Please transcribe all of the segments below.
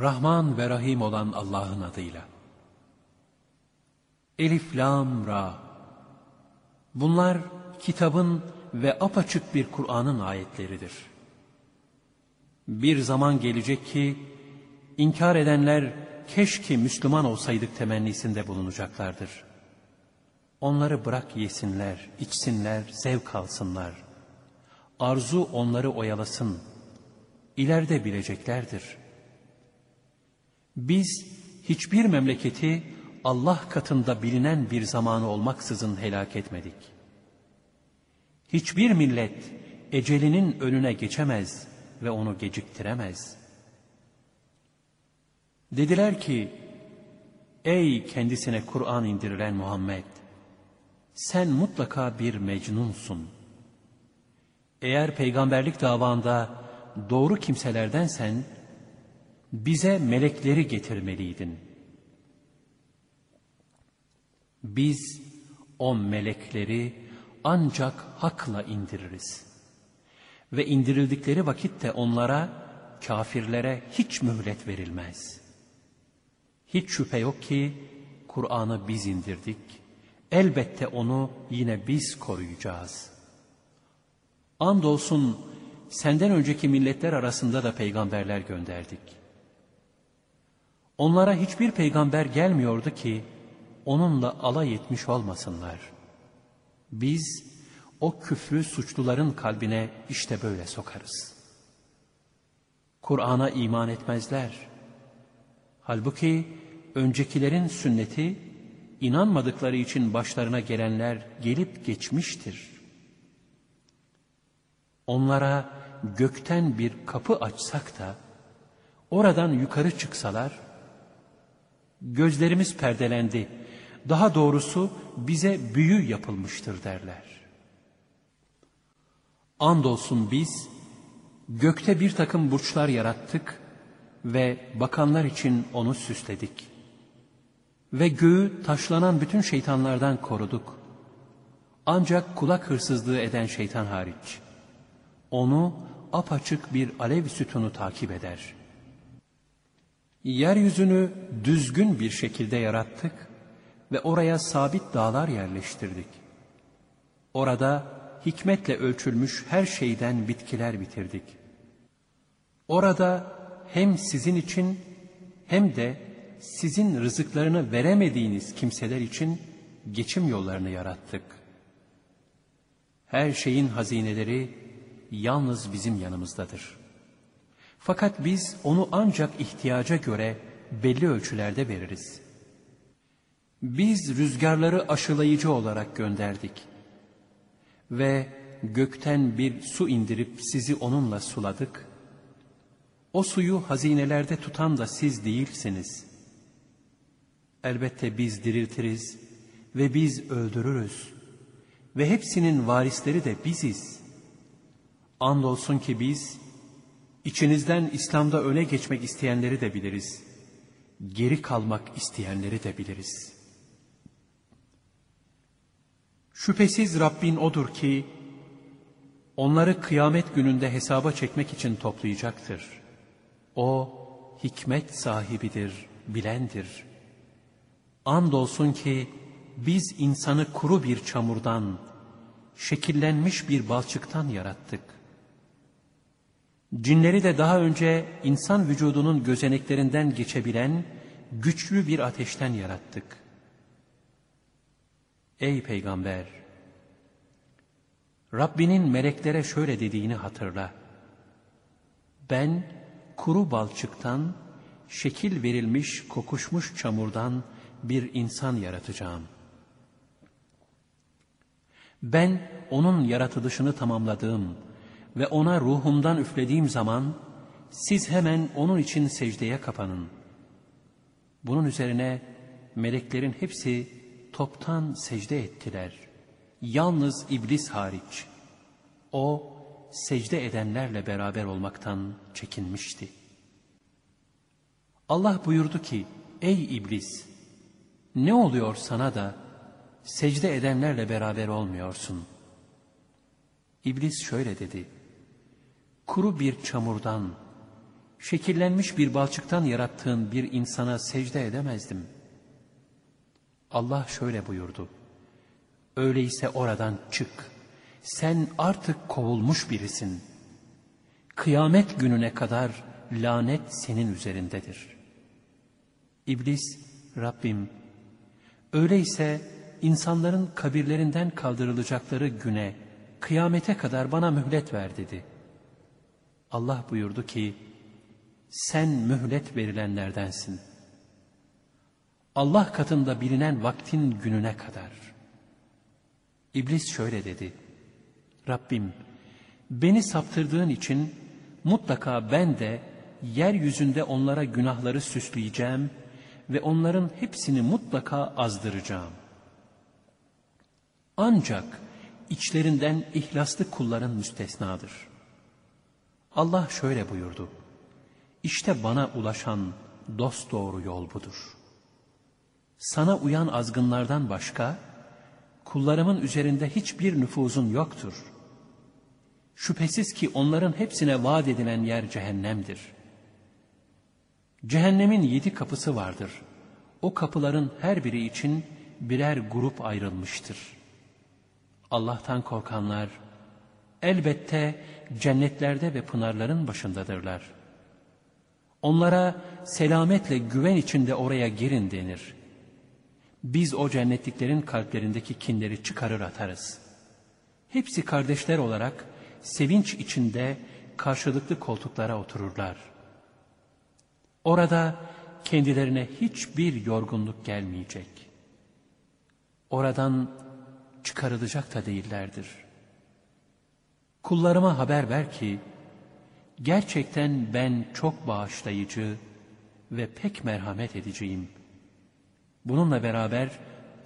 Rahman ve Rahim olan Allah'ın adıyla. Elif, Lam, Ra. Bunlar kitabın ve apaçık bir Kur'an'ın ayetleridir. Bir zaman gelecek ki, inkar edenler keşke Müslüman olsaydık temennisinde bulunacaklardır. Onları bırak yesinler, içsinler, zevk alsınlar. Arzu onları oyalasın. İleride bileceklerdir. Biz hiçbir memleketi Allah katında bilinen bir zamanı olmaksızın helak etmedik. Hiçbir millet ecelinin önüne geçemez ve onu geciktiremez. Dediler ki, ey kendisine Kur'an indirilen Muhammed, sen mutlaka bir mecnunsun. Eğer peygamberlik davanda doğru kimselerdensen, bize melekleri getirmeliydin. Biz o melekleri ancak hakla indiririz. Ve indirildikleri vakitte onlara, kafirlere hiç mühlet verilmez. Hiç şüphe yok ki Kur'an'ı biz indirdik. Elbette onu yine biz koruyacağız. Andolsun senden önceki milletler arasında da peygamberler gönderdik. Onlara hiçbir peygamber gelmiyordu ki onunla alay etmiş olmasınlar. Biz o küfrü suçluların kalbine işte böyle sokarız. Kur'an'a iman etmezler. Halbuki öncekilerin sünneti inanmadıkları için başlarına gelenler gelip geçmiştir. Onlara gökten bir kapı açsak da oradan yukarı çıksalar gözlerimiz perdelendi. Daha doğrusu bize büyü yapılmıştır derler. Andolsun biz gökte bir takım burçlar yarattık ve bakanlar için onu süsledik. Ve göğü taşlanan bütün şeytanlardan koruduk. Ancak kulak hırsızlığı eden şeytan hariç. Onu apaçık bir alev sütunu takip eder. Yeryüzünü düzgün bir şekilde yarattık ve oraya sabit dağlar yerleştirdik. Orada hikmetle ölçülmüş her şeyden bitkiler bitirdik. Orada hem sizin için hem de sizin rızıklarını veremediğiniz kimseler için geçim yollarını yarattık. Her şeyin hazineleri yalnız bizim yanımızdadır. Fakat biz onu ancak ihtiyaca göre belli ölçülerde veririz. Biz rüzgarları aşılayıcı olarak gönderdik. Ve gökten bir su indirip sizi onunla suladık. O suyu hazinelerde tutan da siz değilsiniz. Elbette biz diriltiriz ve biz öldürürüz. Ve hepsinin varisleri de biziz. Andolsun ki biz, içinizden İslam'da öne geçmek isteyenleri de biliriz. Geri kalmak isteyenleri de biliriz. Şüphesiz Rabbin odur ki, onları kıyamet gününde hesaba çekmek için toplayacaktır. O, hikmet sahibidir, bilendir. Andolsun ki, biz insanı kuru bir çamurdan, şekillenmiş bir balçıktan yarattık. Cinleri de daha önce insan vücudunun gözeneklerinden geçebilen güçlü bir ateşten yarattık. Ey peygamber! Rabbinin meleklere şöyle dediğini hatırla. Ben kuru balçıktan, şekil verilmiş kokuşmuş çamurdan bir insan yaratacağım. Ben onun yaratılışını tamamladığım ve ona ruhumdan üflediğim zaman siz hemen onun için secdeye kapanın. Bunun üzerine meleklerin hepsi toptan secde ettiler. Yalnız iblis hariç. O secde edenlerle beraber olmaktan çekinmişti. Allah buyurdu ki, ey iblis, ne oluyor sana da secde edenlerle beraber olmuyorsun? İblis şöyle dedi, kuru bir çamurdan, şekillenmiş bir balçıktan yarattığın bir insana secde edemezdim. Allah şöyle buyurdu. Öyleyse oradan çık. Sen artık kovulmuş birisin. Kıyamet gününe kadar lanet senin üzerindedir. İblis, Rabbim, öyleyse insanların kabirlerinden kaldırılacakları güne, kıyamete kadar bana mühlet ver dedi. Allah buyurdu ki, sen mühlet verilenlerdensin. Allah katında bilinen vaktin gününe kadar. İblis şöyle dedi. Rabbim, beni saptırdığın için mutlaka ben de yeryüzünde onlara günahları süsleyeceğim ve onların hepsini mutlaka azdıracağım. Ancak içlerinden ihlaslı kulların müstesnadır. Allah şöyle buyurdu. İşte bana ulaşan dost doğru yol budur. Sana uyan azgınlardan başka, kullarımın üzerinde hiçbir nüfuzun yoktur. Şüphesiz ki onların hepsine vaat edilen yer cehennemdir. Cehennemin yedi kapısı vardır. O kapıların her biri için birer grup ayrılmıştır. Allah'tan korkanlar elbette cennetlerde ve pınarların başındadırlar. Onlara selametle güven içinde oraya girin denir. Biz o cennetliklerin kalplerindeki kinleri çıkarır atarız. Hepsi kardeşler olarak sevinç içinde karşılıklı koltuklara otururlar. Orada kendilerine hiçbir yorgunluk gelmeyecek. Oradan çıkarılacak da değillerdir. Kullarıma haber ver ki, gerçekten ben çok bağışlayıcı ve pek merhamet edeceğim. Bununla beraber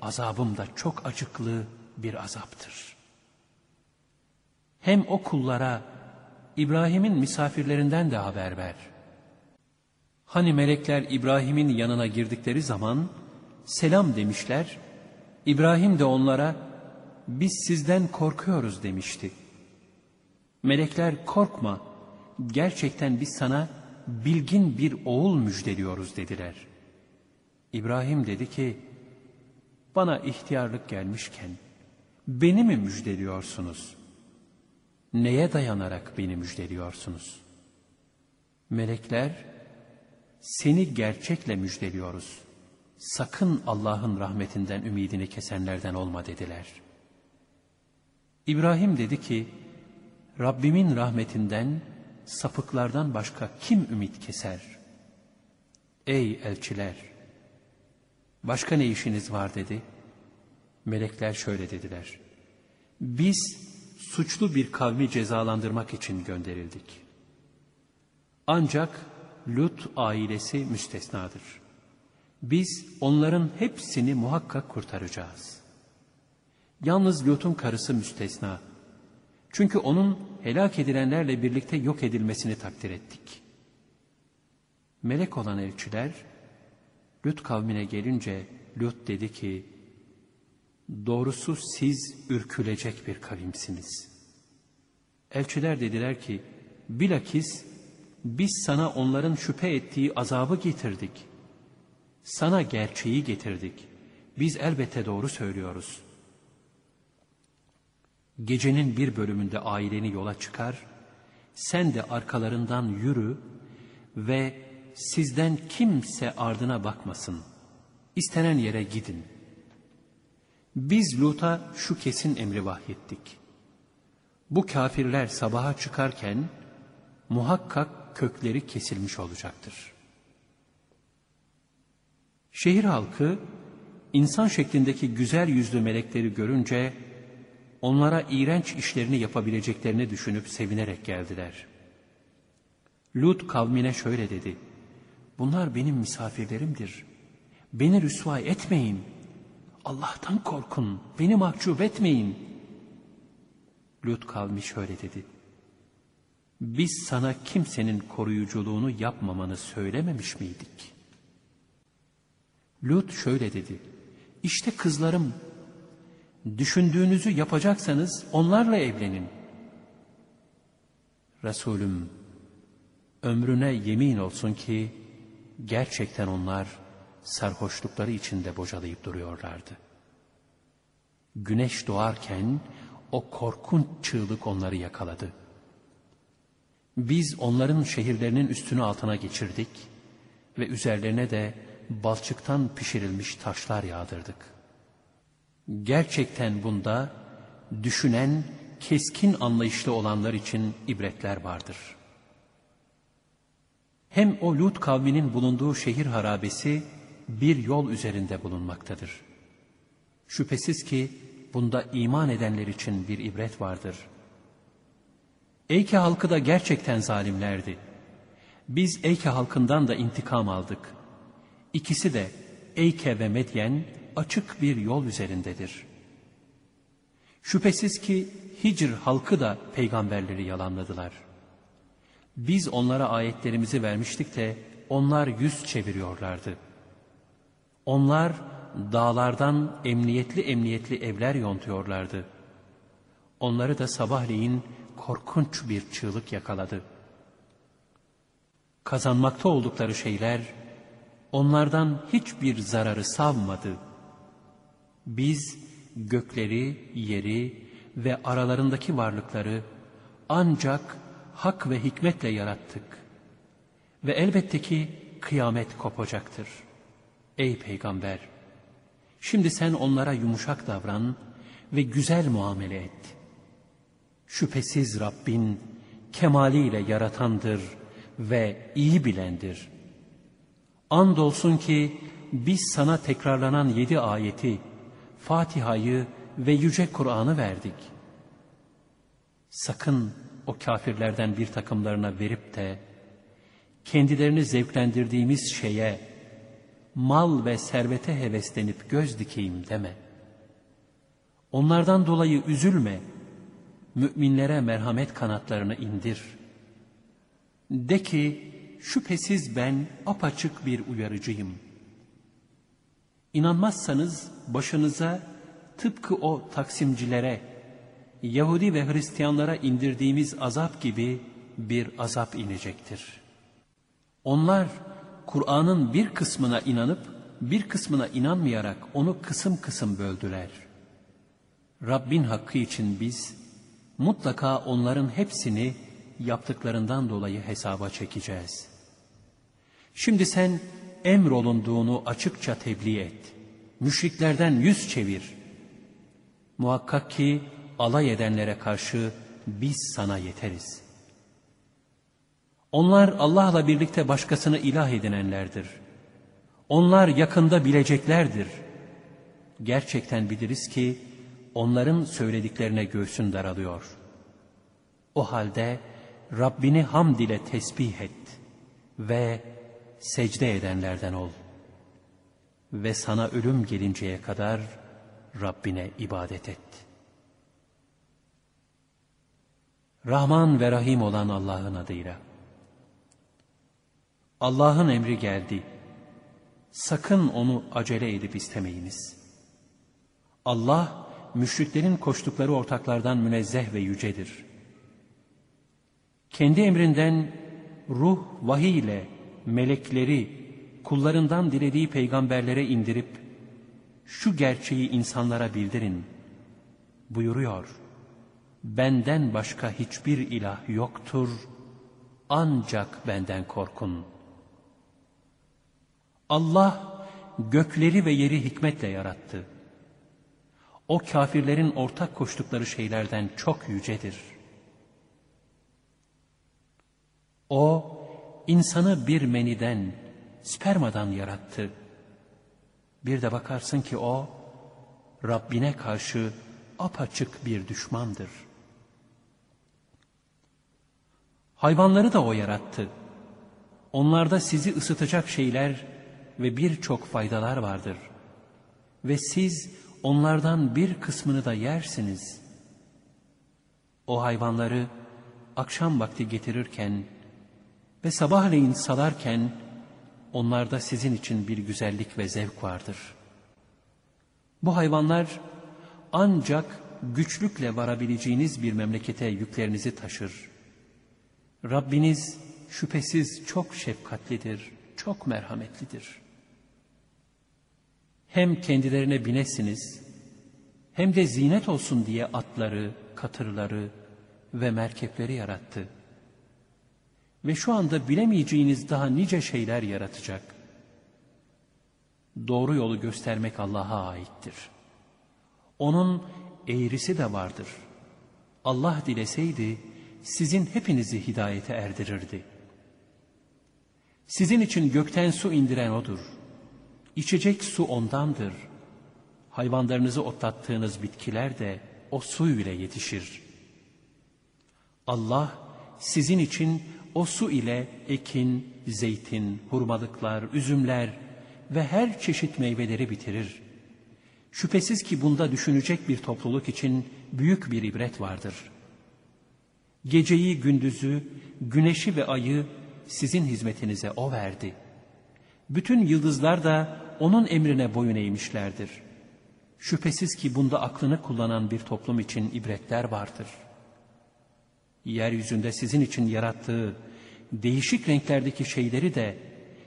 azabım da çok acıklı bir azaptır. Hem o kullara İbrahim'in misafirlerinden de haber ver. Hani melekler İbrahim'in yanına girdikleri zaman selam demişler, İbrahim de onlara biz sizden korkuyoruz demişti. Melekler korkma, gerçekten biz sana bilgin bir oğul müjdeliyoruz dediler. İbrahim dedi ki, bana ihtiyarlık gelmişken beni mi müjdeliyorsunuz? Neye dayanarak beni müjdeliyorsunuz? Melekler, seni gerçekle müjdeliyoruz. Sakın Allah'ın rahmetinden ümidini kesenlerden olma dediler. İbrahim dedi ki, Rabbimin rahmetinden sapıklardan başka kim ümit keser? Ey elçiler! Başka ne işiniz var dedi. Melekler şöyle dediler. Biz suçlu bir kavmi cezalandırmak için gönderildik. Ancak Lut ailesi müstesnadır. Biz onların hepsini muhakkak kurtaracağız. Yalnız Lut'un karısı müstesna. Çünkü onun helak edilenlerle birlikte yok edilmesini takdir ettik. Melek olan elçiler, Lut kavmine gelince Lut dedi ki, Doğrusu siz ürkülecek bir kavimsiniz. Elçiler dediler ki, bilakis biz sana onların şüphe ettiği azabı getirdik. Sana gerçeği getirdik. Biz elbette doğru söylüyoruz. Gecenin bir bölümünde aileni yola çıkar, sen de arkalarından yürü ve sizden kimse ardına bakmasın. İstenen yere gidin. Biz Lut'a şu kesin emri vahyettik. Bu kafirler sabaha çıkarken muhakkak kökleri kesilmiş olacaktır. Şehir halkı insan şeklindeki güzel yüzlü melekleri görünce onlara iğrenç işlerini yapabileceklerini düşünüp sevinerek geldiler. Lut kavmine şöyle dedi. Bunlar benim misafirlerimdir. Beni rüsva etmeyin. Allah'tan korkun. Beni mahcup etmeyin. Lut kavmi şöyle dedi. Biz sana kimsenin koruyuculuğunu yapmamanı söylememiş miydik? Lut şöyle dedi. İşte kızlarım, düşündüğünüzü yapacaksanız onlarla evlenin. Resulüm, Ömrüne yemin olsun ki gerçekten onlar sarhoşlukları içinde bocalayıp duruyorlardı. Güneş doğarken o korkunç çığlık onları yakaladı. Biz onların şehirlerinin üstünü altına geçirdik ve üzerlerine de balçıktan pişirilmiş taşlar yağdırdık. Gerçekten bunda düşünen, keskin anlayışlı olanlar için ibretler vardır. Hem o Lut kavminin bulunduğu şehir harabesi bir yol üzerinde bulunmaktadır. Şüphesiz ki bunda iman edenler için bir ibret vardır. Eyke halkı da gerçekten zalimlerdi. Biz Eyke halkından da intikam aldık. İkisi de Eyke ve Medyen açık bir yol üzerindedir. Şüphesiz ki Hicr halkı da peygamberleri yalanladılar. Biz onlara ayetlerimizi vermiştik de onlar yüz çeviriyorlardı. Onlar dağlardan emniyetli emniyetli evler yontuyorlardı. Onları da sabahleyin korkunç bir çığlık yakaladı. Kazanmakta oldukları şeyler onlardan hiçbir zararı savmadı. Biz gökleri, yeri ve aralarındaki varlıkları ancak hak ve hikmetle yarattık. Ve elbette ki kıyamet kopacaktır. Ey peygamber! Şimdi sen onlara yumuşak davran ve güzel muamele et. Şüphesiz Rabbin kemaliyle yaratandır ve iyi bilendir. Andolsun ki biz sana tekrarlanan yedi ayeti, Fatiha'yı ve Yüce Kur'an'ı verdik. Sakın o kafirlerden bir takımlarına verip de kendilerini zevklendirdiğimiz şeye mal ve servete heveslenip göz dikeyim deme. Onlardan dolayı üzülme. Müminlere merhamet kanatlarını indir. De ki şüphesiz ben apaçık bir uyarıcıyım. İnanmazsanız başınıza tıpkı o taksimcilere, Yahudi ve Hristiyanlara indirdiğimiz azap gibi bir azap inecektir. Onlar Kur'an'ın bir kısmına inanıp bir kısmına inanmayarak onu kısım kısım böldüler. Rabbin hakkı için biz mutlaka onların hepsini yaptıklarından dolayı hesaba çekeceğiz. Şimdi sen emrolunduğunu açıkça tebliğ et. Müşriklerden yüz çevir. Muhakkak ki alay edenlere karşı biz sana yeteriz. Onlar Allah'la birlikte başkasını ilah edinenlerdir. Onlar yakında bileceklerdir. Gerçekten biliriz ki onların söylediklerine göğsün daralıyor. O halde Rabbini hamd ile tesbih et ve secde edenlerden ol. Ve sana ölüm gelinceye kadar Rabbine ibadet et. Rahman ve Rahim olan Allah'ın adıyla. Allah'ın emri geldi. Sakın onu acele edip istemeyiniz. Allah, müşriklerin koştukları ortaklardan münezzeh ve yücedir. Kendi emrinden ruh vahiy ile melekleri kullarından dilediği peygamberlere indirip şu gerçeği insanlara bildirin buyuruyor. Benden başka hiçbir ilah yoktur ancak benden korkun. Allah gökleri ve yeri hikmetle yarattı. O kafirlerin ortak koştukları şeylerden çok yücedir. O insanı bir meniden, spermadan yarattı. Bir de bakarsın ki o Rabbine karşı apaçık bir düşmandır. Hayvanları da o yarattı. Onlarda sizi ısıtacak şeyler ve birçok faydalar vardır. Ve siz onlardan bir kısmını da yersiniz. O hayvanları akşam vakti getirirken ve sabahleyin salarken onlarda sizin için bir güzellik ve zevk vardır. Bu hayvanlar ancak güçlükle varabileceğiniz bir memlekete yüklerinizi taşır. Rabbiniz şüphesiz çok şefkatlidir, çok merhametlidir. Hem kendilerine binesiniz, hem de zinet olsun diye atları, katırları ve merkepleri yarattı. Ve şu anda bilemeyeceğiniz daha nice şeyler yaratacak. Doğru yolu göstermek Allah'a aittir. Onun eğrisi de vardır. Allah dileseydi sizin hepinizi hidayete erdirirdi. Sizin için gökten su indiren O'dur. İçecek su O'ndandır. Hayvanlarınızı otlattığınız bitkiler de o su ile yetişir. Allah sizin için o su ile ekin, zeytin, hurmalıklar, üzümler ve her çeşit meyveleri bitirir. Şüphesiz ki bunda düşünecek bir topluluk için büyük bir ibret vardır. Geceyi, gündüzü, güneşi ve ayı sizin hizmetinize O verdi. Bütün yıldızlar da O'nun emrine boyun eğmişlerdir. Şüphesiz ki bunda aklını kullanan bir toplum için ibretler vardır. Yeryüzünde sizin için yarattığı değişik renklerdeki şeyleri de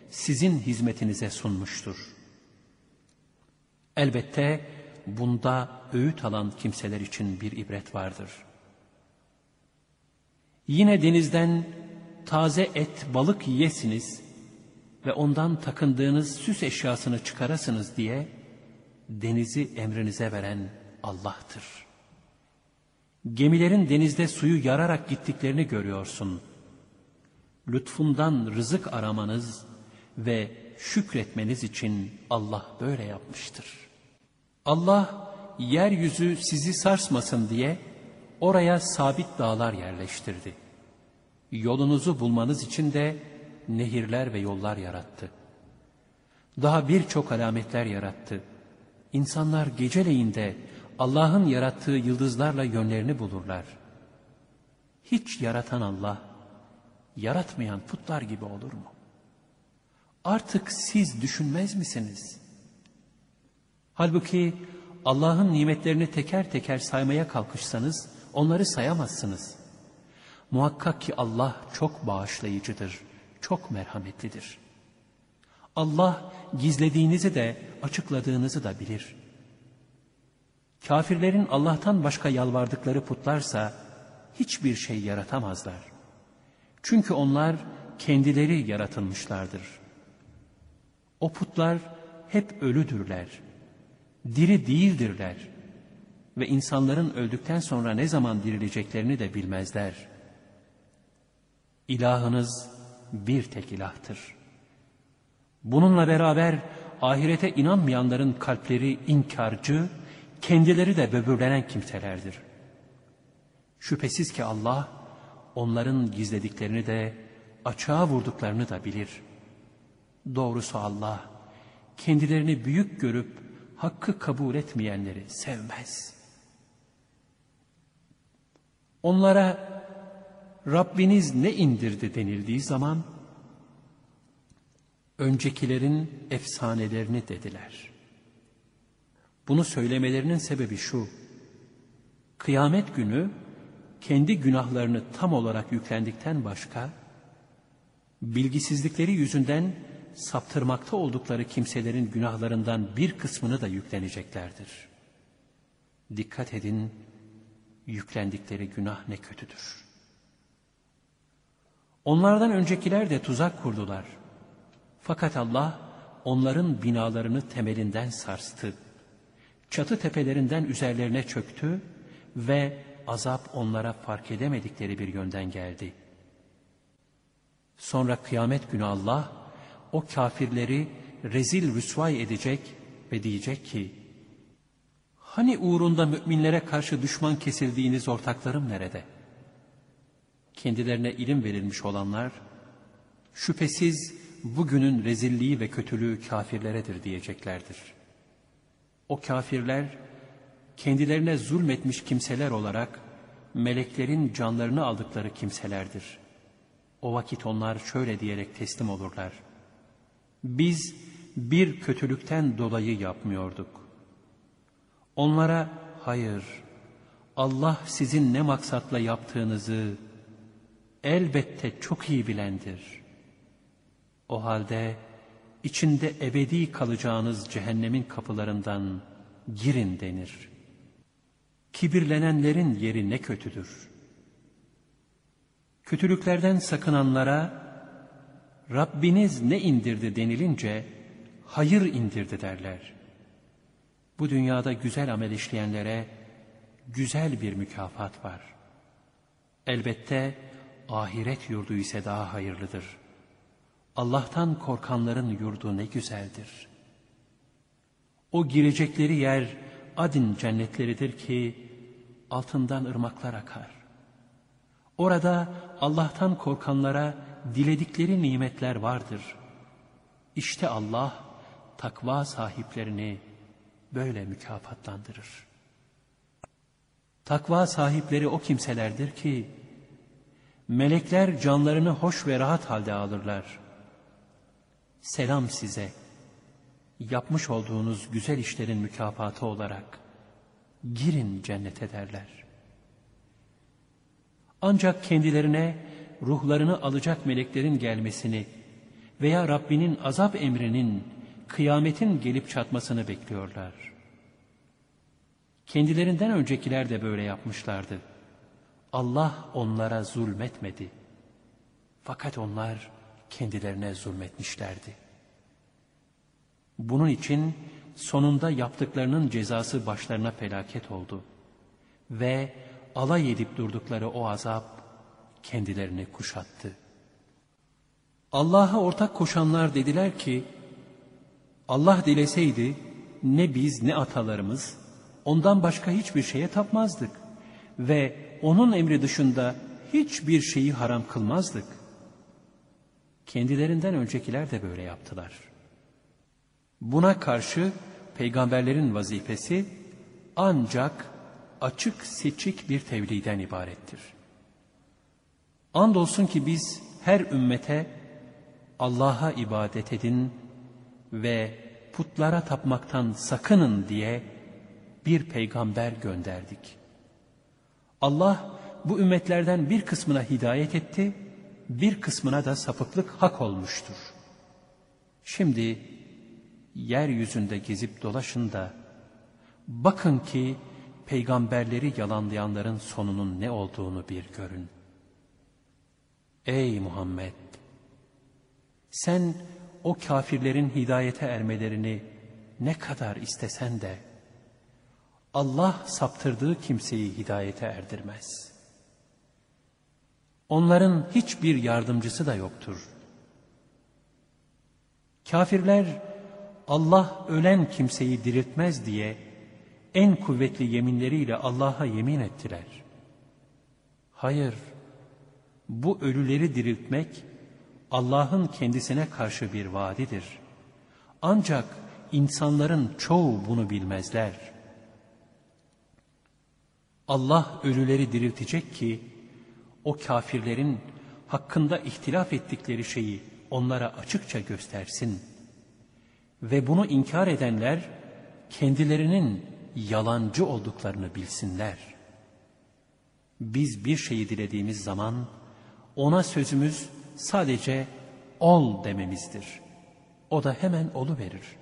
sizin hizmetinize sunmuştur. Elbette bunda öğüt alan kimseler için bir ibret vardır. Yine denizden taze et, balık yiyesiniz ve ondan takındığınız süs eşyasını çıkarasınız diye denizi emrinize veren Allah'tır. Gemilerin denizde suyu yararak gittiklerini görüyorsun. Lütfundan rızık aramanız ve şükretmeniz için Allah böyle yapmıştır. Allah yeryüzü sizi sarsmasın diye oraya sabit dağlar yerleştirdi. Yolunuzu bulmanız için de nehirler ve yollar yarattı. Daha birçok alametler yarattı. İnsanlar geceleyinde Allah'ın yarattığı yıldızlarla yönlerini bulurlar. Hiç yaratan Allah, yaratmayan putlar gibi olur mu? Artık siz düşünmez misiniz? Halbuki Allah'ın nimetlerini teker teker saymaya kalkışsanız onları sayamazsınız. Muhakkak ki Allah çok bağışlayıcıdır, çok merhametlidir. Allah gizlediğinizi de açıkladığınızı da bilir. Kafirlerin Allah'tan başka yalvardıkları putlarsa hiçbir şey yaratamazlar. Çünkü onlar kendileri yaratılmışlardır. O putlar hep ölüdürler. Diri değildirler. Ve insanların öldükten sonra ne zaman dirileceklerini de bilmezler. İlahınız bir tek ilahtır. Bununla beraber ahirete inanmayanların kalpleri inkarcı, kendileri de böbürlenen kimselerdir. Şüphesiz ki Allah onların gizlediklerini de açığa vurduklarını da bilir. Doğrusu Allah kendilerini büyük görüp hakkı kabul etmeyenleri sevmez. Onlara Rabbiniz ne indirdi denildiği zaman öncekilerin efsanelerini dediler. Bunu söylemelerinin sebebi şu. Kıyamet günü kendi günahlarını tam olarak yüklendikten başka bilgisizlikleri yüzünden saptırmakta oldukları kimselerin günahlarından bir kısmını da yükleneceklerdir. Dikkat edin, yüklendikleri günah ne kötüdür. Onlardan öncekiler de tuzak kurdular. Fakat Allah onların binalarını temelinden sarstı. Çatı tepelerinden üzerlerine çöktü ve azap onlara fark edemedikleri bir yönden geldi. Sonra kıyamet günü Allah o kafirleri rezil rüsvay edecek ve diyecek ki Hani uğrunda müminlere karşı düşman kesildiğiniz ortaklarım nerede? Kendilerine ilim verilmiş olanlar şüphesiz bugünün rezilliği ve kötülüğü kafirleredir diyeceklerdir. O kafirler kendilerine zulmetmiş kimseler olarak meleklerin canlarını aldıkları kimselerdir. O vakit onlar şöyle diyerek teslim olurlar. Biz bir kötülükten dolayı yapmıyorduk. Onlara hayır, Allah sizin ne maksatla yaptığınızı elbette çok iyi bilendir. O halde içinde ebedi kalacağınız cehennemin kapılarından girin denir. Kibirlenenlerin yeri ne kötüdür. Kötülüklerden sakınanlara Rabbiniz ne indirdi denilince hayır indirdi derler. Bu dünyada güzel amel işleyenlere güzel bir mükafat var. Elbette ahiret yurdu ise daha hayırlıdır. Allah'tan korkanların yurdu ne güzeldir. O girecekleri yer adin cennetleridir ki altından ırmaklar akar. Orada Allah'tan korkanlara diledikleri nimetler vardır. İşte Allah takva sahiplerini böyle mükafatlandırır. Takva sahipleri o kimselerdir ki, melekler canlarını hoş ve rahat halde alırlar. Selam size, yapmış olduğunuz güzel işlerin mükafatı olarak, girin cennete derler. Ancak kendilerine ruhlarını alacak meleklerin gelmesini veya Rabbinin azap emrinin, kıyametin gelip çatmasını bekliyorlar. Kendilerinden öncekiler de böyle yapmışlardı. Allah onlara zulmetmedi. Fakat onlar kendilerine zulmetmişlerdi. Bunun için sonunda yaptıklarının cezası başlarına felaket oldu. Ve alay edip durdukları o azap kendilerini kuşattı. Allah'a ortak koşanlar dediler ki, Allah dileseydi ne biz ne atalarımız ondan başka hiçbir şeye tapmazdık ve onun emri dışında hiçbir şeyi haram kılmazdık. Kendilerinden öncekiler de böyle yaptılar. Buna karşı peygamberlerin vazifesi ancak açık seçik bir tevliden ibarettir. Andolsun ki biz her ümmete Allah'a ibadet edin ve putlara tapmaktan sakının diye bir peygamber gönderdik. Allah bu ümmetlerden bir kısmına hidayet etti, bir kısmına da sapıklık hak olmuştur. Şimdi yeryüzünde gezip dolaşın da bakın ki peygamberleri yalanlayanların sonunun ne olduğunu bir görün. Ey Muhammed! Sen o kafirlerin hidayete ermelerini ne kadar istesen de Allah saptırdığı kimseyi hidayete erdirmez. Onların hiçbir yardımcısı da yoktur. Kafirler Allah ölen kimseyi diriltmez diye en kuvvetli yeminleriyle Allah'a yemin ettiler. Hayır, bu ölüleri diriltmek Allah'ın kendisine karşı bir vaadidir. Ancak insanların çoğu bunu bilmezler. Allah ölüleri diriltecek ki o kafirlerin hakkında ihtilaf ettikleri şeyi onlara açıkça göstersin. Ve bunu inkar edenler kendilerinin yalancı olduklarını bilsinler. Biz bir şeyi dilediğimiz zaman ona sözümüz sadece ol dememizdir. O da hemen olu verir.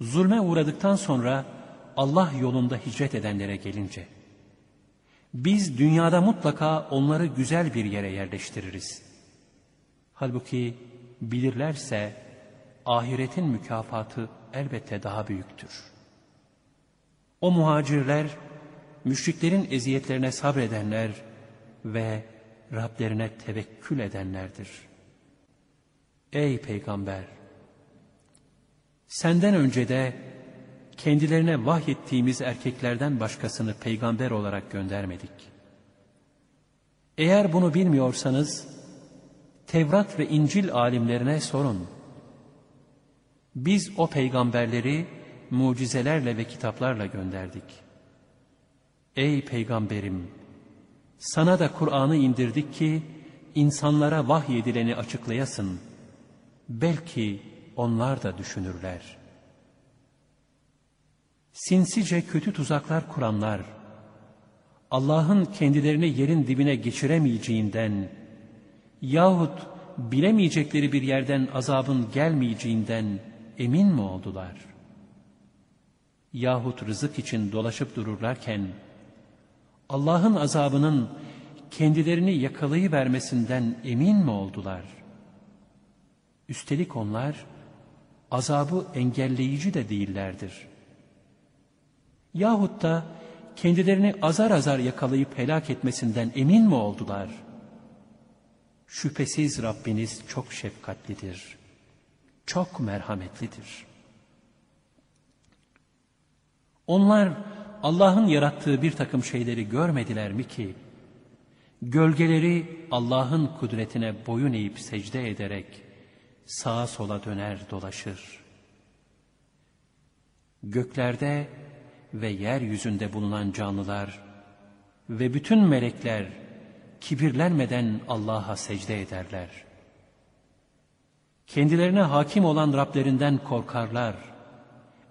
Zulme uğradıktan sonra Allah yolunda hicret edenlere gelince, biz dünyada mutlaka onları güzel bir yere yerleştiririz. Halbuki bilirlerse ahiretin mükafatı elbette daha büyüktür. O muhacirler, müşriklerin eziyetlerine sabredenler ve Rablerine tevekkül edenlerdir. Ey Peygamber! Senden önce de kendilerine vahyettiğimiz erkeklerden başkasını peygamber olarak göndermedik. Eğer bunu bilmiyorsanız, Tevrat ve İncil alimlerine sorun. Biz o peygamberleri mucizelerle ve kitaplarla gönderdik. Ey peygamberim! Sana da Kur'an'ı indirdik ki insanlara vahyedileni açıklayasın. Belki onlar da düşünürler. Sinsice kötü tuzaklar kuranlar, Allah'ın kendilerini yerin dibine geçiremeyeceğinden yahut bilemeyecekleri bir yerden azabın gelmeyeceğinden emin mi oldular? Yahut rızık için dolaşıp dururlarken Allah'ın azabının kendilerini yakalayıvermesinden emin mi oldular? Üstelik onlar azabı engelleyici de değillerdir. Yahut da kendilerini azar azar yakalayıp helak etmesinden emin mi oldular? Şüphesiz Rabbiniz çok şefkatlidir, çok merhametlidir. Onlar Allah'ın yarattığı bir takım şeyleri görmediler mi ki, gölgeleri Allah'ın kudretine boyun eğip secde ederek sağa sola döner dolaşır. Göklerde ve yeryüzünde bulunan canlılar ve bütün melekler kibirlenmeden Allah'a secde ederler. Kendilerine hakim olan Rablerinden korkarlar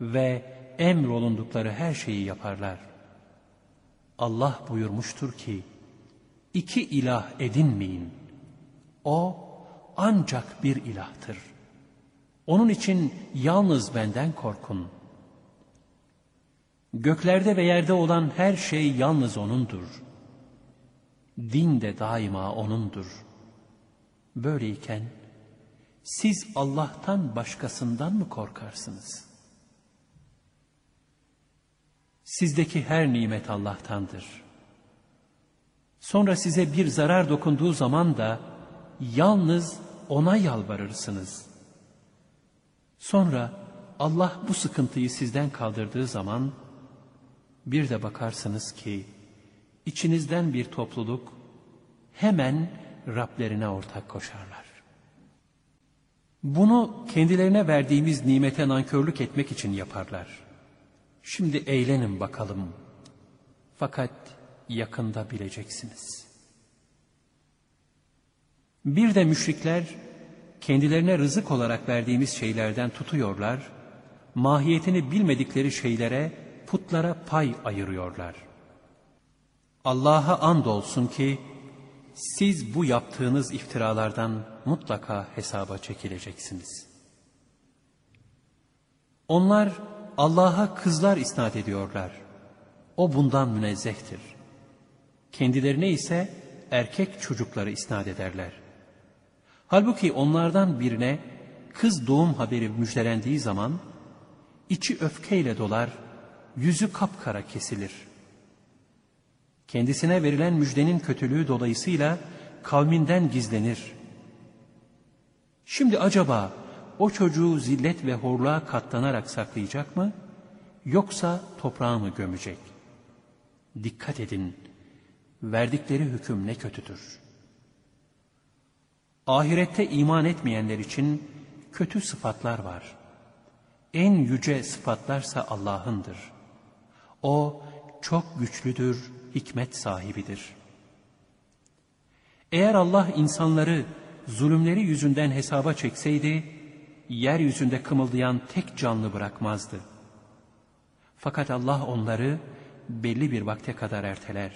ve emrolundukları her şeyi yaparlar. Allah buyurmuştur ki, iki ilah edinmeyin. O ancak bir ilahtır. Onun için yalnız benden korkun. Göklerde ve yerde olan her şey yalnız O'nundur. Din de daima O'nundur. Böyleyken siz Allah'tan başkasından mı korkarsınız? Sizdeki her nimet Allah'tandır. Sonra size bir zarar dokunduğu zaman da yalnız O'na yalvarırsınız. Sonra Allah bu sıkıntıyı sizden kaldırdığı zaman bir de bakarsınız ki içinizden bir topluluk hemen Rablerine ortak koşarlar. Bunu kendilerine verdiğimiz nimete nankörlük etmek için yaparlar. Şimdi eğlenin bakalım. Fakat yakında bileceksiniz. Bir de müşrikler kendilerine rızık olarak verdiğimiz şeylerden tutuyorlar, mahiyetini bilmedikleri şeylere, putlara pay ayırıyorlar. Allah'a andolsun ki siz bu yaptığınız iftiralardan mutlaka hesaba çekileceksiniz. Onlar Allah'a kızlar isnat ediyorlar. O bundan münezzehtir. Kendilerine ise erkek çocukları isnat ederler. Halbuki onlardan birine kız doğum haberi müjdelendiği zaman içi öfkeyle dolar, yüzü kapkara kesilir. Kendisine verilen müjdenin kötülüğü dolayısıyla kavminden gizlenir. Şimdi acaba o çocuğu zillet ve horluğa katlanarak saklayacak mı? Yoksa toprağa mı gömecek? Dikkat edin, verdikleri hüküm ne kötüdür. Ahirette iman etmeyenler için kötü sıfatlar var. En yüce sıfatlarsa Allah'ındır. O çok güçlüdür, hikmet sahibidir. Eğer Allah insanları zulümleri yüzünden hesaba çekseydi, yeryüzünde kımıldayan tek canlı bırakmazdı. Fakat Allah onları belli bir vakte kadar erteler.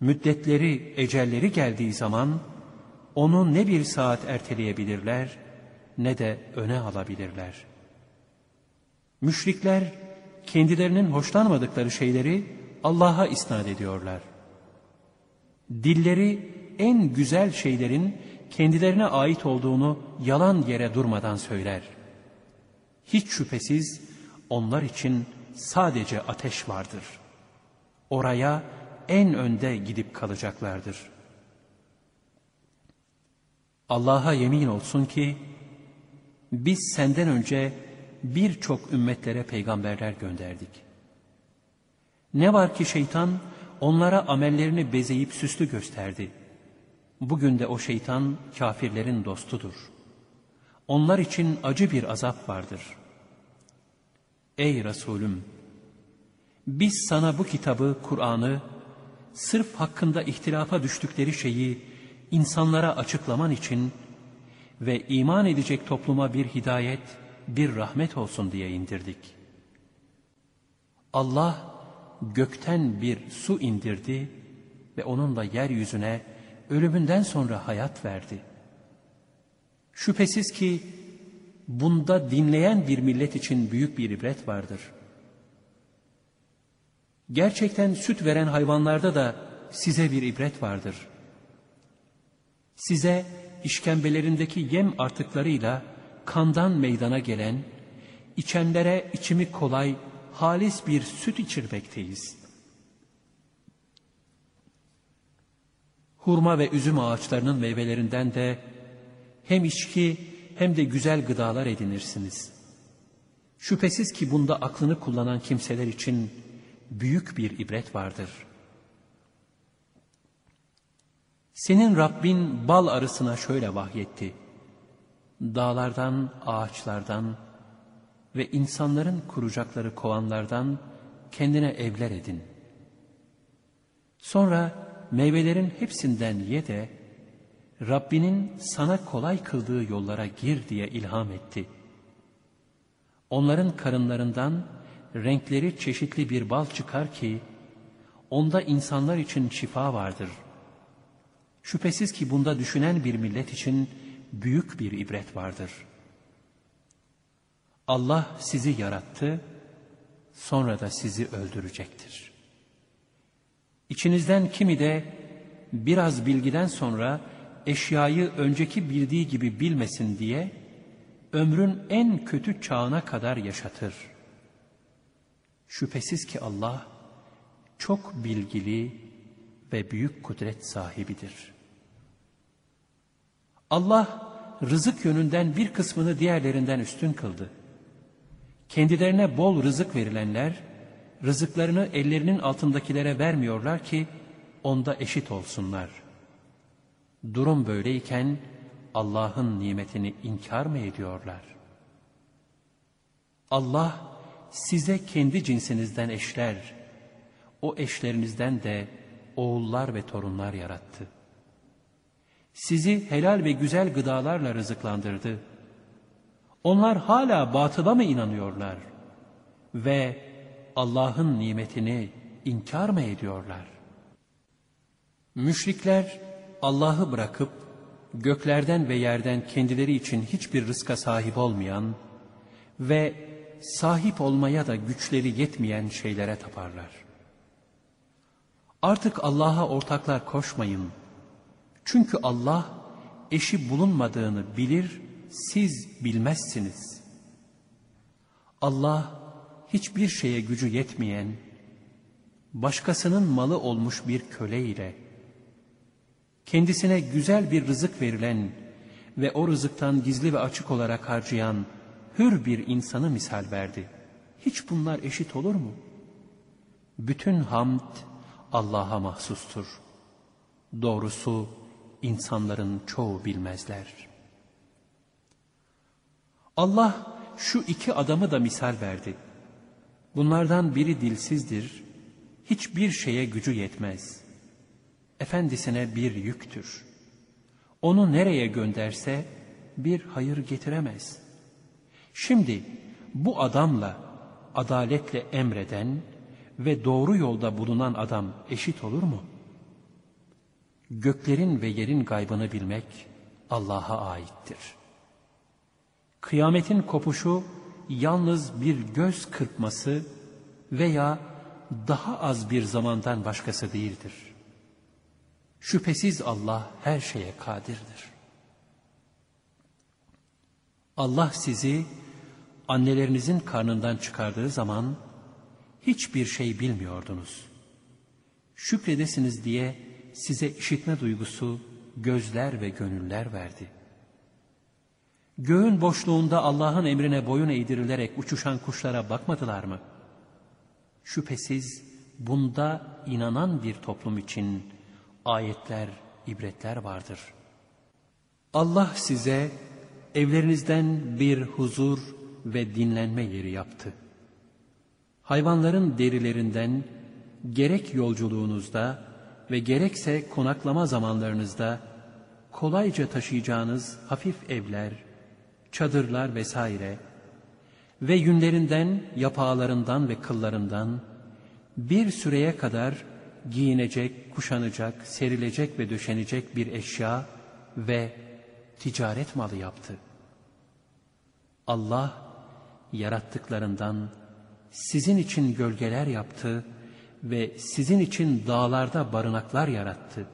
Müddetleri, ecelleri geldiği zaman onu ne bir saat erteleyebilirler ne de öne alabilirler. Müşrikler kendilerinin hoşlanmadıkları şeyleri Allah'a isnat ediyorlar. Dilleri en güzel şeylerin kendilerine ait olduğunu yalan yere durmadan söyler. Hiç şüphesiz onlar için sadece ateş vardır. Oraya en önde gidip kalacaklardır. Allah'a yemin olsun ki biz senden önce birçok ümmetlere peygamberler gönderdik. Ne var ki şeytan onlara amellerini bezeyip süslü gösterdi. Bugün de o şeytan kafirlerin dostudur. Onlar için acı bir azap vardır. Ey Resulüm! Biz sana bu kitabı, Kur'an'ı, sırf hakkında ihtilafa düştükleri şeyi insanlara açıklaman için ve iman edecek topluma bir hidayet, bir rahmet olsun diye indirdik. Allah gökten bir su indirdi ve onunla yeryüzüne ölümünden sonra hayat verdi. Şüphesiz ki bunda dinleyen bir millet için büyük bir ibret vardır. Gerçekten süt veren hayvanlarda da size bir ibret vardır. Size işkembelerindeki yem artıklarıyla kandan meydana gelen, içenlere içimi kolay, halis bir süt içirmekteyiz. Hurma ve üzüm ağaçlarının meyvelerinden de hem içki hem de güzel gıdalar edinirsiniz. Şüphesiz ki bunda aklını kullanan kimseler için büyük bir ibret vardır. Senin Rabbin bal arısına şöyle vahyetti. Dağlardan, ağaçlardan ve insanların kuracakları kovanlardan kendine evler edin. Sonra meyvelerin hepsinden ye de Rabbinin sana kolay kıldığı yollara gir diye ilham etti. Onların karınlarından renkleri çeşitli bir bal çıkar ki, onda insanlar için şifa vardır. Şüphesiz ki bunda düşünen bir millet için büyük bir ibret vardır. Allah sizi yarattı, sonra da sizi öldürecektir. İçinizden kimi de biraz bilgiden sonra eşyayı önceki bildiği gibi bilmesin diye ömrün en kötü çağına kadar yaşatır. Şüphesiz ki Allah çok bilgili ve büyük kudret sahibidir. Allah rızık yönünden bir kısmını diğerlerinden üstün kıldı. Kendilerine bol rızık verilenler, rızıklarını ellerinin altındakilere vermiyorlar ki onda eşit olsunlar. Durum böyleyken Allah'ın nimetini inkar mı ediyorlar? Allah size kendi cinsinizden eşler, o eşlerinizden de oğullar ve torunlar yarattı. Sizi helal ve güzel gıdalarla rızıklandırdı. Onlar hala batıla mı inanıyorlar? Ve Allah'ın nimetini inkar mı ediyorlar? Müşrikler Allah'ı bırakıp göklerden ve yerden kendileri için hiçbir rızka sahip olmayan ve sahip olmaya da güçleri yetmeyen şeylere taparlar. Artık Allah'a ortaklar koşmayın. Çünkü Allah eşi bulunmadığını bilir, siz bilmezsiniz. Allah hiçbir şeye gücü yetmeyen, başkasının malı olmuş bir köle ile, kendisine güzel bir rızık verilen ve o rızıktan gizli ve açık olarak harcayan hür bir insanı misal verdi. Hiç bunlar eşit olur mu? Bütün hamd Allah'a mahsustur. Doğrusu insanların çoğu bilmezler. Allah şu iki adamı da misal verdi. Bunlardan biri dilsizdir, hiçbir şeye gücü yetmez. Efendisine bir yüktür. Onu nereye gönderse bir hayır getiremez. Şimdi bu adamla adaletle emreden ve doğru yolda bulunan adam eşit olur mu? Göklerin ve yerin gaybını bilmek Allah'a aittir. Kıyametin kopuşu yalnız bir göz kırpması veya daha az bir zamandan başkası değildir. Şüphesiz Allah her şeye kadirdir. Allah sizi annelerinizin karnından çıkardığı zaman hiçbir şey bilmiyordunuz. Şükredesiniz diye size işitme duygusu, gözler ve gönüller verdi.'' Göğün boşluğunda Allah'ın emrine boyun eğdirilerek uçuşan kuşlara bakmadılar mı? Şüphesiz bunda inanan bir toplum için ayetler, ibretler vardır. Allah size evlerinizden bir huzur ve dinlenme yeri yaptı. Hayvanların derilerinden gerek yolculuğunuzda ve gerekse konaklama zamanlarınızda kolayca taşıyacağınız hafif evler, çadırlar vesaire ve yünlerinden, yapağlarından ve kıllarından bir süreye kadar giyinecek, kuşanacak, serilecek ve döşenecek bir eşya ve ticaret malı yaptı. Allah yarattıklarından sizin için gölgeler yaptı ve sizin için dağlarda barınaklar yarattı.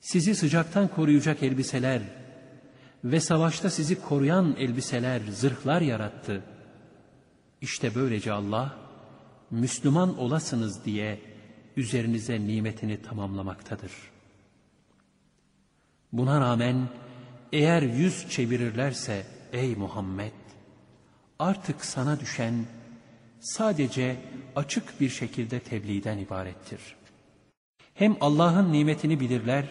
Sizi sıcaktan koruyacak elbiseler ve savaşta sizi koruyan elbiseler, zırhlar yarattı. İşte böylece Allah, Müslüman olasınız diye üzerinize nimetini tamamlamaktadır. Buna rağmen eğer yüz çevirirlerse ey Muhammed, artık sana düşen sadece açık bir şekilde tebliğden ibarettir. Hem Allah'ın nimetini bilirler,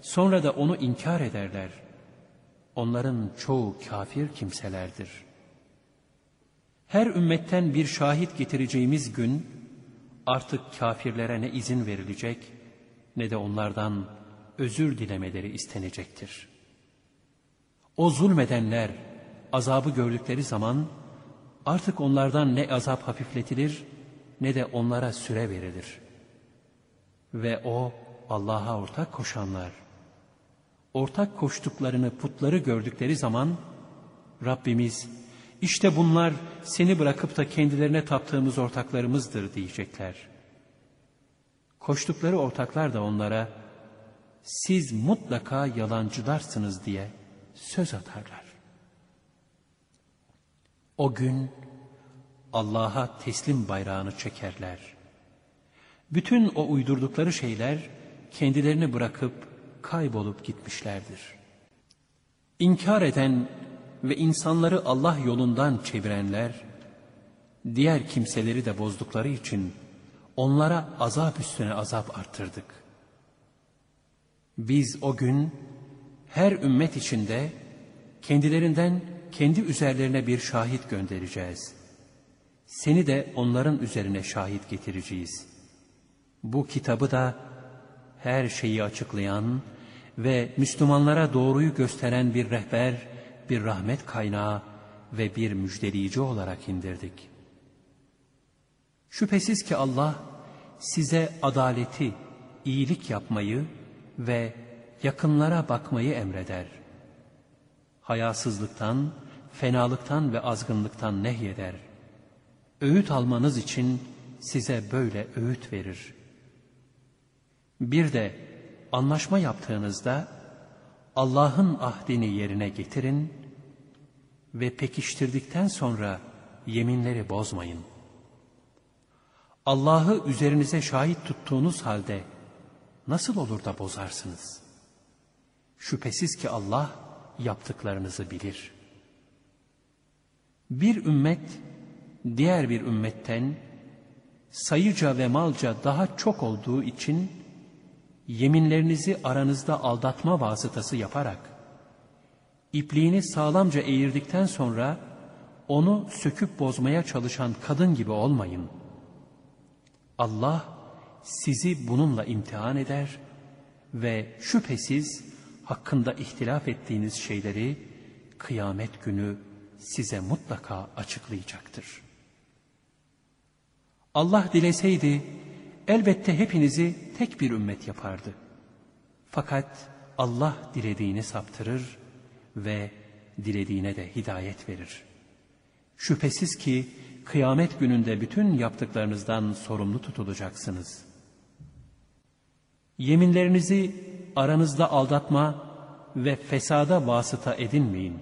sonra da onu inkar ederler. Onların çoğu kafir kimselerdir. Her ümmetten bir şahit getireceğimiz gün, artık kafirlere ne izin verilecek, ne de onlardan özür dilemeleri istenecektir. O zulmedenler azabı gördükleri zaman, artık onlardan ne azap hafifletilir, ne de onlara süre verilir. Ve o Allah'a ortak koşanlar, ortak koştuklarını putları gördükleri zaman Rabbimiz işte bunlar seni bırakıp da kendilerine taptığımız ortaklarımızdır diyecekler. Koştukları ortaklar da onlara siz mutlaka yalancılarsınız diye söz atarlar. O gün Allah'a teslim bayrağını çekerler. Bütün o uydurdukları şeyler kendilerini bırakıp kaybolup gitmişlerdir. İnkar eden ve insanları Allah yolundan çevirenler, diğer kimseleri de bozdukları için onlara azap üstüne azap arttırdık. Biz o gün her ümmet içinde kendilerinden kendi üzerlerine bir şahit göndereceğiz. Seni de onların üzerine şahit getireceğiz. Bu kitabı da her şeyi açıklayan ve Müslümanlara doğruyu gösteren bir rehber, bir rahmet kaynağı ve bir müjdeleyici olarak indirdik. Şüphesiz ki Allah size adaleti, iyilik yapmayı ve yakınlara bakmayı emreder. Hayasızlıktan, fenalıktan ve azgınlıktan nehyeder. Öğüt almanız için size böyle öğüt verir. Bir de anlaşma yaptığınızda Allah'ın ahdini yerine getirin ve pekiştirdikten sonra yeminleri bozmayın. Allah'ı üzerinize şahit tuttuğunuz halde nasıl olur da bozarsınız? Şüphesiz ki Allah yaptıklarınızı bilir. Bir ümmet diğer bir ümmetten sayıca ve malca daha çok olduğu için yeminlerinizi aranızda aldatma vasıtası yaparak ipliğini sağlamca eğirdikten sonra onu söküp bozmaya çalışan kadın gibi olmayın. Allah sizi bununla imtihan eder ve şüphesiz hakkında ihtilaf ettiğiniz şeyleri kıyamet günü size mutlaka açıklayacaktır. Allah dileseydi elbette hepinizi tek bir ümmet yapardı. Fakat Allah dilediğini saptırır ve dilediğine de hidayet verir. Şüphesiz ki kıyamet gününde bütün yaptıklarınızdan sorumlu tutulacaksınız. Yeminlerinizi aranızda aldatma ve fesada vasıta edinmeyin.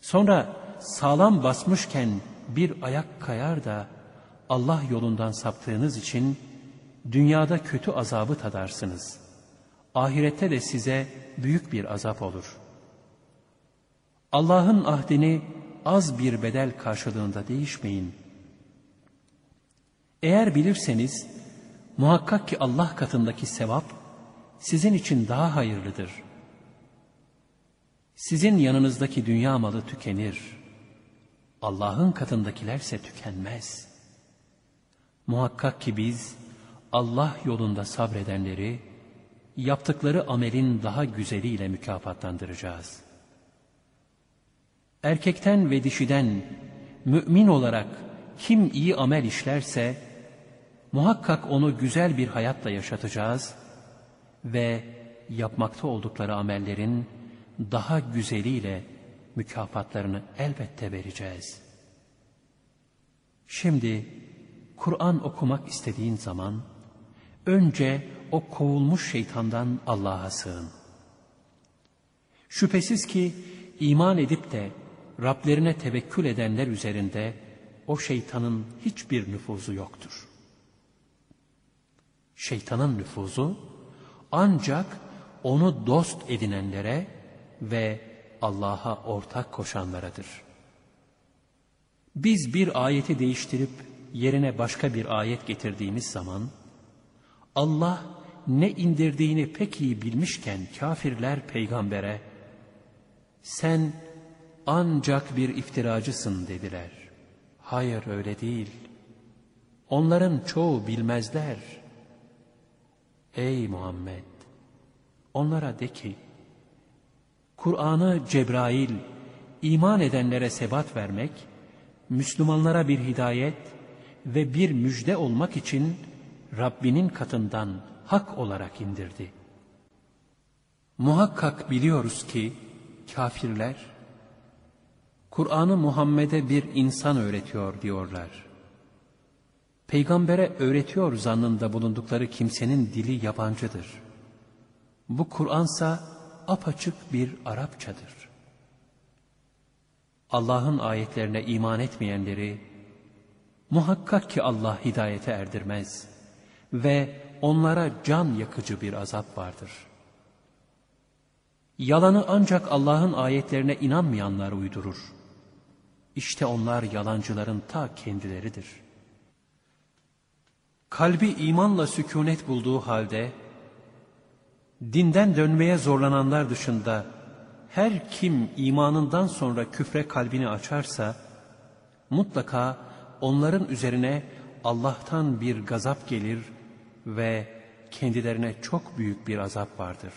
Sonra sağlam basmışken bir ayak kayar da Allah yolundan saptığınız için dünyada kötü azabı tadarsınız. Ahirette de size büyük bir azap olur. Allah'ın ahdini az bir bedel karşılığında değişmeyin. Eğer bilirseniz muhakkak ki Allah katındaki sevap sizin için daha hayırlıdır. Sizin yanınızdaki dünya malı tükenir. Allah'ın katındakilerse tükenmez. Muhakkak ki biz Allah yolunda sabredenleri yaptıkları amelin daha güzeliyle mükafatlandıracağız. Erkekten ve dişiden mümin olarak kim iyi amel işlerse Muhakkak onu güzel bir hayatla yaşatacağız ve yapmakta oldukları amellerin daha güzeliyle mükafatlarını elbette vereceğiz. Şimdi Kur'an okumak istediğin zaman önce o kovulmuş şeytandan Allah'a sığın. Şüphesiz ki iman edip de Rablerine tevekkül edenler üzerinde o şeytanın hiçbir nüfuzu yoktur. Şeytanın nüfuzu ancak onu dost edinenlere ve Allah'a ortak koşanlaradır. Biz bir ayeti değiştirip yerine başka bir ayet getirdiğimiz zaman Allah ne indirdiğini pek iyi bilmişken kafirler peygambere sen ancak bir iftiracısın dediler. Hayır öyle değil. Onların çoğu bilmezler. Ey Muhammed! Onlara de ki, Kur'an'ı Cebrail, iman edenlere sebat vermek, Müslümanlara bir hidayet ve bir müjde olmak için Rabbinin katından hak olarak indirdi. Muhakkak biliyoruz ki kafirler, Kur'an'ı Muhammed'e bir insan öğretiyor diyorlar. Peygambere öğretiyor zannında bulundukları kimsenin dili yabancıdır. Bu Kur'ansa apaçık bir Arapçadır. Allah'ın ayetlerine iman etmeyenleri, muhakkak ki Allah hidayete erdirmez ve onlara can yakıcı bir azap vardır. Yalanı ancak Allah'ın ayetlerine inanmayanlar uydurur. İşte onlar yalancıların ta kendileridir. Kalbi imanla sükunet bulduğu halde, dinden dönmeye zorlananlar dışında, her kim imanından sonra küfre kalbini açarsa, mutlaka onların üzerine Allah'tan bir gazap gelir ve kendilerine çok büyük bir azap vardır.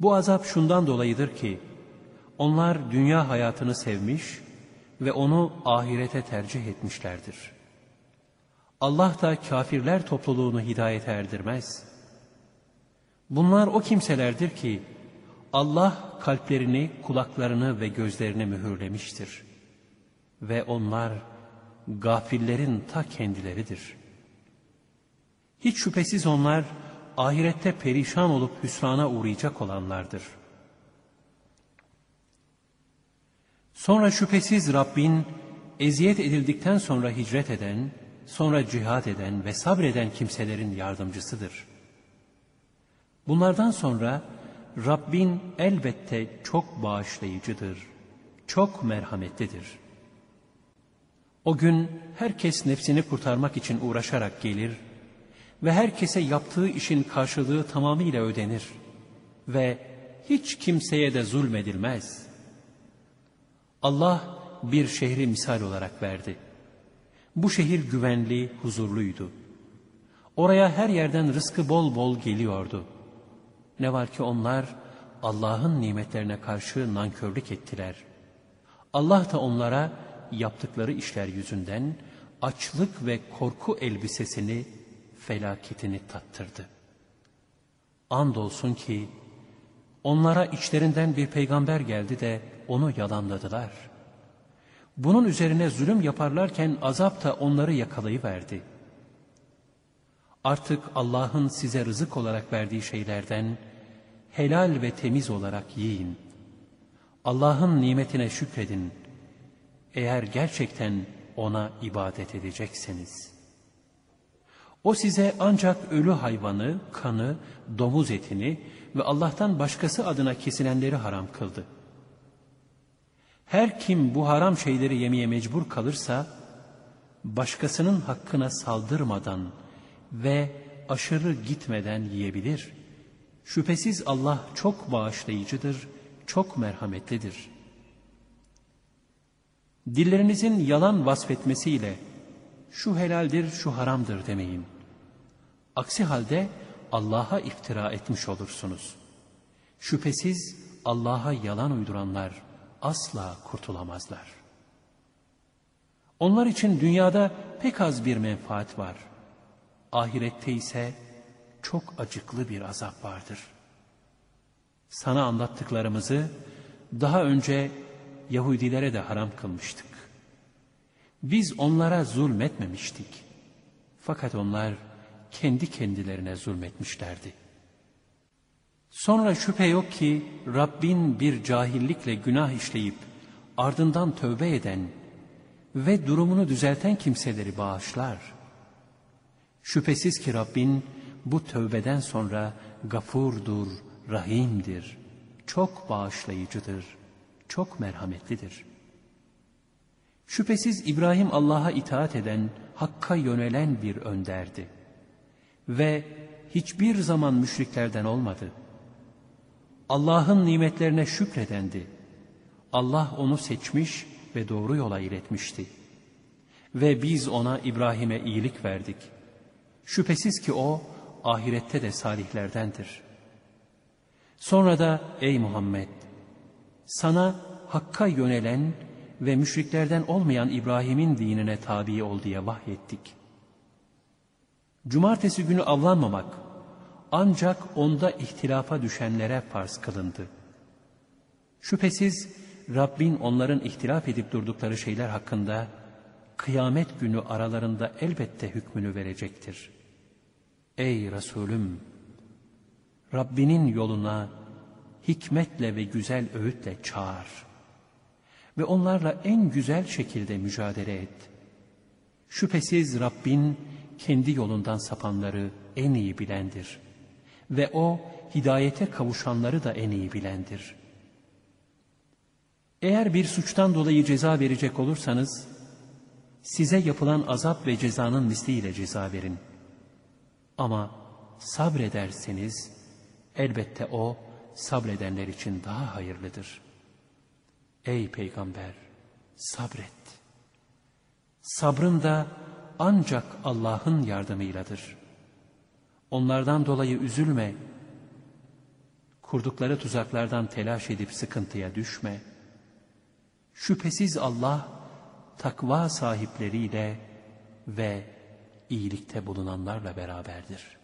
Bu azap şundan dolayıdır ki, onlar dünya hayatını sevmiş ve onu ahirete tercih etmişlerdir. Allah da kafirler topluluğunu hidayete erdirmez. Bunlar o kimselerdir ki Allah kalplerini, kulaklarını ve gözlerini mühürlemiştir. Ve onlar gafillerin ta kendileridir. Hiç şüphesiz onlar ahirette perişan olup hüsrana uğrayacak olanlardır.'' Sonra şüphesiz Rabbin eziyet edildikten sonra hicret eden, sonra cihad eden ve sabreden kimselerin yardımcısıdır. Bunlardan sonra Rabbin elbette çok bağışlayıcıdır, çok merhametlidir. O gün herkes nefsini kurtarmak için uğraşarak gelir ve herkese yaptığı işin karşılığı tamamıyla ödenir ve hiç kimseye de zulmedilmez.'' Allah bir şehri misal olarak verdi. Bu şehir güvenli, huzurluydu. Oraya her yerden rızkı bol bol geliyordu. Ne var ki onlar Allah'ın nimetlerine karşı nankörlük ettiler. Allah da onlara yaptıkları işler yüzünden açlık ve korku elbisesini, felaketini tattırdı. Andolsun ki onlara içlerinden bir peygamber geldi de onu yalanladılar. Bunun üzerine zulüm yaparlarken azap da onları yakalayıverdi. Artık Allah'ın size rızık olarak verdiği şeylerden helal ve temiz olarak yiyin. Allah'ın nimetine şükredin. Eğer gerçekten ona ibadet edecekseniz. O size ancak ölü hayvanı, kanı, domuz etini ve Allah'tan başkası adına kesilenleri haram kıldı. Her kim bu haram şeyleri yemeye mecbur kalırsa, başkasının hakkına saldırmadan ve aşırı gitmeden yiyebilir. Şüphesiz Allah çok bağışlayıcıdır, çok merhametlidir. Dillerinizin yalan vasfetmesiyle şu helaldir, şu haramdır demeyin. Aksi halde Allah'a iftira etmiş olursunuz. Şüphesiz Allah'a yalan uyduranlar asla kurtulamazlar. Onlar için dünyada pek az bir menfaat var. Ahirette ise çok acıklı bir azap vardır. Sana anlattıklarımızı daha önce Yahudilere de haram kılmıştık. Biz onlara zulmetmemiştik. Fakat onlar kendi kendilerine zulmetmişlerdi. Sonra şüphe yok ki Rabbin bir cahillikle günah işleyip ardından tövbe eden ve durumunu düzelten kimseleri bağışlar. Şüphesiz ki Rabbin bu tövbeden sonra gafurdur, rahimdir, çok bağışlayıcıdır, çok merhametlidir. Şüphesiz İbrahim Allah'a itaat eden, Hakk'a yönelen bir önderdi. Ve hiçbir zaman müşriklerden olmadı. Allah'ın nimetlerine şükredendi. Allah onu seçmiş ve doğru yola iletmişti. Ve biz ona İbrahim'e iyilik verdik. Şüphesiz ki o ahirette de salihlerdendir. Sonra da ey Muhammed sana Hakk'a yönelen ve müşriklerden olmayan İbrahim'in dinine tabi ol diye vahyettik. Cumartesi günü avlanmamak ancak onda ihtilafa düşenlere farz kılındı. Şüphesiz Rabbin onların ihtilaf edip durdukları şeyler hakkında kıyamet günü aralarında elbette hükmünü verecektir. Ey Resulüm! Rabbinin yoluna hikmetle ve güzel öğütle çağır. Ve onlarla en güzel şekilde mücadele et. Şüphesiz Rabbin kendi yolundan sapanları en iyi bilendir. Ve O hidayete kavuşanları da en iyi bilendir. Eğer bir suçtan dolayı ceza verecek olursanız, size yapılan azap ve cezanın misliyle ceza verin. Ama sabrederseniz, elbette O sabredenler için daha hayırlıdır. Ey Peygamber, sabret. Sabrın da ancak Allah'ın yardımıyladır. Onlardan dolayı üzülme. Kurdukları tuzaklardan telaş edip sıkıntıya düşme. Şüphesiz Allah takva sahipleriyle ve iyilikte bulunanlarla beraberdir.